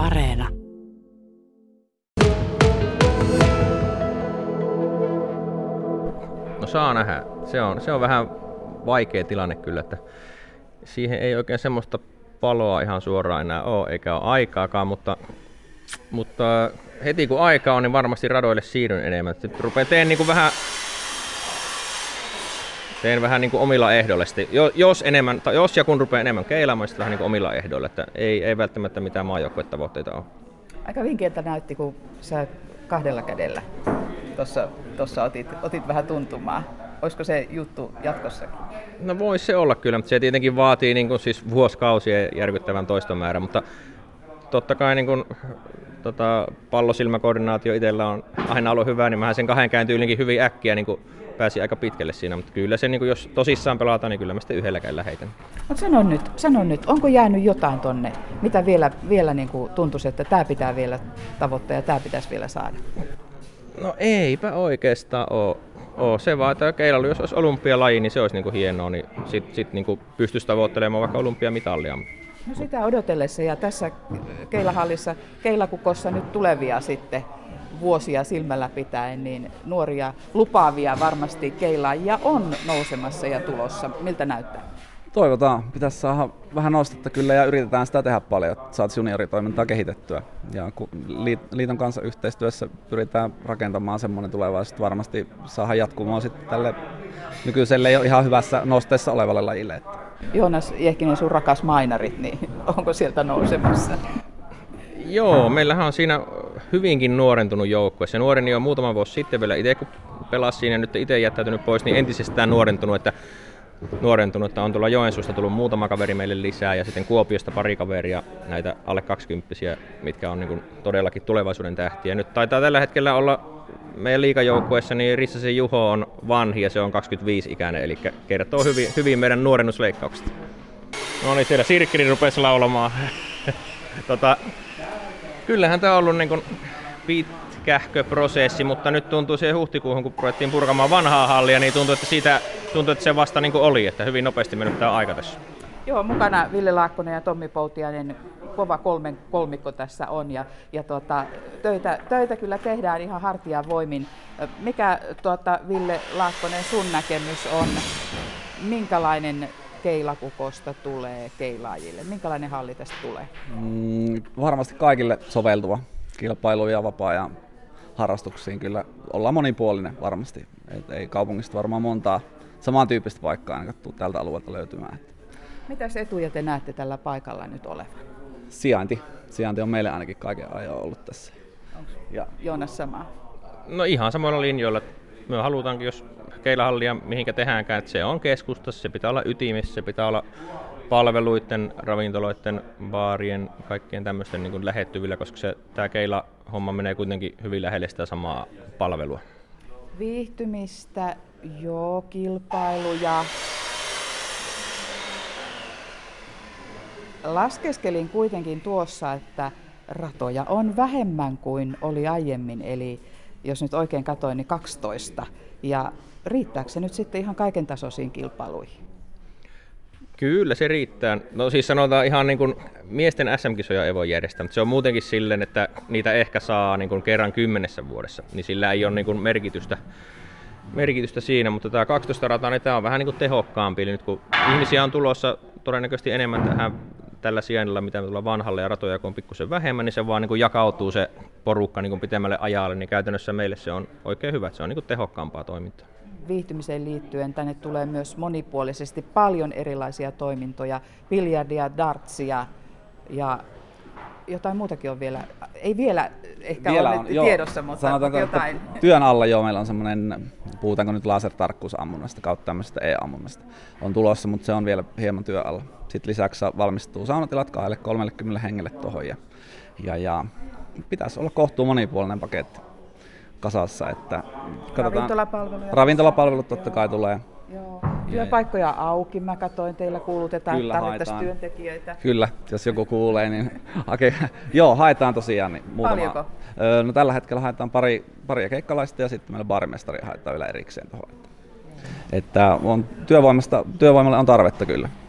Areena. No saa nähdä. Se on, se on vähän vaikea tilanne kyllä, että siihen ei oikein semmoista paloa ihan suoraan enää ole, eikä ole aikaakaan, mutta, mutta heti kun aika on, niin varmasti radoille siirryn enemmän. Sitten rupean teen niin kuin vähän teen vähän niin kuin omilla ehdoilla. Jos, enemmän, tai jos ja kun rupeaa enemmän keilaamaan, sitten vähän niin kuin omilla ehdoilla. Että ei, ei välttämättä mitään maajoukkuetavoitteita ole. Aika vinkeiltä näytti, kun sä kahdella kädellä tuossa, otit, otit vähän tuntumaa. Olisiko se juttu jatkossakin? No voisi se olla kyllä, mutta se tietenkin vaatii niin kuin siis vuosikausia järkyttävän toistomäärän, mutta totta kai niin kuin, tota, pallosilmäkoordinaatio itsellä on aina ollut hyvä, niin mä sen kahden kääntyylinkin hyvin äkkiä niin kuin pääsi aika pitkälle siinä, mutta kyllä se, niin kuin jos tosissaan pelataan, niin kyllä mä sitten yhdelläkään lähetän. Mutta sano nyt, sano nyt, onko jäänyt jotain tonne, mitä vielä, vielä niin kuin tuntuisi, että tämä pitää vielä tavoittaa ja tämä pitäisi vielä saada? No eipä oikeastaan ole. Oo, se vaan, että keilailu, jos olisi olympialaji, niin se olisi niinku hienoa, niin sitten sit niinku pystyisi tavoittelemaan vaikka olympiamitalia. No sitä odotellessa ja tässä keilahallissa, keilakukossa nyt tulevia sitten vuosia silmällä pitäen, niin nuoria lupaavia varmasti keilaajia on nousemassa ja tulossa. Miltä näyttää? Toivotaan. Pitäisi saada vähän nostetta kyllä ja yritetään sitä tehdä paljon, että saat junioritoimintaa kehitettyä. Ja kun liiton kanssa yhteistyössä pyritään rakentamaan semmoinen tulevaisuus, varmasti saadaan jatkumaan sitten tälle nykyiselle jo ihan hyvässä nosteessa olevalle lajille. Joonas Jehkinen, sun rakas mainarit, niin onko sieltä nousemassa? Joo, meillähän on siinä hyvinkin nuorentunut joukkue. Se nuoreni on muutama vuosi sitten vielä itse, kun pelasi siinä nyt itse jättäytynyt pois, niin entisestään nuorentunut, että nuorentunut, että on tuolla Joensuusta tullut muutama kaveri meille lisää ja sitten Kuopiosta pari kaveria, näitä alle 20 mitkä on niin kuin todellakin tulevaisuuden tähtiä. Nyt taitaa tällä hetkellä olla meidän liikajoukkueessa, niin Rissasen Juho on vanhi ja se on 25-ikäinen, eli kertoo hyvin, hyvin meidän nuorennusleikkauksesta. No niin, siellä Sirkkeli rupesi laulamaan. tota, kyllähän tämä on ollut niin kuin pitkähkö prosessi, mutta nyt tuntuu siihen huhtikuuhun, kun ruvettiin purkamaan vanhaa hallia, niin tuntuu, että, siitä, tuntuu, että se vasta niin kuin oli, että hyvin nopeasti mennyt tämä aika tässä. Joo, mukana Ville Laakkonen ja Tommi Poutiainen, kova kolmen kolmikko tässä on ja, ja tuota, töitä, töitä, kyllä tehdään ihan hartian voimin. Mikä tuota, Ville Laakkonen sun näkemys on, minkälainen keilakukosta tulee keilaajille? Minkälainen halli tästä tulee? Mm, varmasti kaikille soveltuva kilpailu ja vapaa-ajan harrastuksiin kyllä ollaan monipuolinen varmasti. Et ei kaupungista varmaan montaa samantyyppistä paikkaa ainakaan tältä alueelta löytymään. Mitä etuja te näette tällä paikalla nyt olevan? Sijainti. Sijainti on meille ainakin kaiken ajan ollut tässä. Onko ja. Joonas sama? No ihan samalla linjoilla. Me halutaankin, jos keilahallia mihinkä tehdäänkään, että se on keskustassa, se pitää olla ytimessä, se pitää olla palveluiden, ravintoloiden, baarien, kaikkien tämmöisten niin lähettyvillä, koska se, tämä keila-homma menee kuitenkin hyvin lähelle sitä samaa palvelua. Viihtymistä, joo, kilpailuja. Laskeskelin kuitenkin tuossa, että ratoja on vähemmän kuin oli aiemmin, eli jos nyt oikein katoin, niin 12. Ja riittääkö se nyt sitten ihan kaiken tasoisiin kilpailuihin? Kyllä se riittää. No siis sanotaan ihan niin kuin miesten SM-kisoja ei voi järjestää, mutta se on muutenkin silleen, että niitä ehkä saa niin kuin kerran kymmenessä vuodessa, niin sillä ei ole niin kuin merkitystä, merkitystä siinä, mutta tämä 12 rata, niin tämä on vähän niin kuin tehokkaampi, eli nyt kun ihmisiä on tulossa todennäköisesti enemmän tähän tällä sijainnilla, mitä me tullaan vanhalle ja ratoja kun on pikkusen vähemmän, niin se vaan niin kuin jakautuu se porukka niin kuin pitemmälle ajalle, niin käytännössä meille se on oikein hyvä, se on niin kuin tehokkaampaa toimintaa. Viihtymiseen liittyen tänne tulee myös monipuolisesti paljon erilaisia toimintoja, biljardia, dartsia ja jotain muutakin on vielä, ei vielä ehkä vielä ole on, joo, tiedossa, mutta sanotaanko, jotain. Työn alla jo meillä on semmoinen, puhutaanko nyt lasertarkkuusammunnasta kautta tämmöisestä e-ammunnasta, on tulossa, mutta se on vielä hieman työn alla. Sitten lisäksi valmistuu saunatilat 30 hengelle tuohon ja, ja, ja pitäisi olla kohtuu monipuolinen paketti kasassa. Että ravintolapalvelut. Ravintolapalvelut totta kai tulee. Työpaikkoja auki, mä katsoin, teillä kuulutetaan, Kyllä, että tarvittaisiin työntekijöitä. Kyllä, jos joku kuulee, niin hake. Joo, haetaan tosiaan. Niin muutama. Paljonko? no, tällä hetkellä haetaan pari, paria keikkalaista ja sitten meillä barimestari haetaan vielä erikseen tuohon. Että on työvoimasta, työvoimalle on tarvetta kyllä.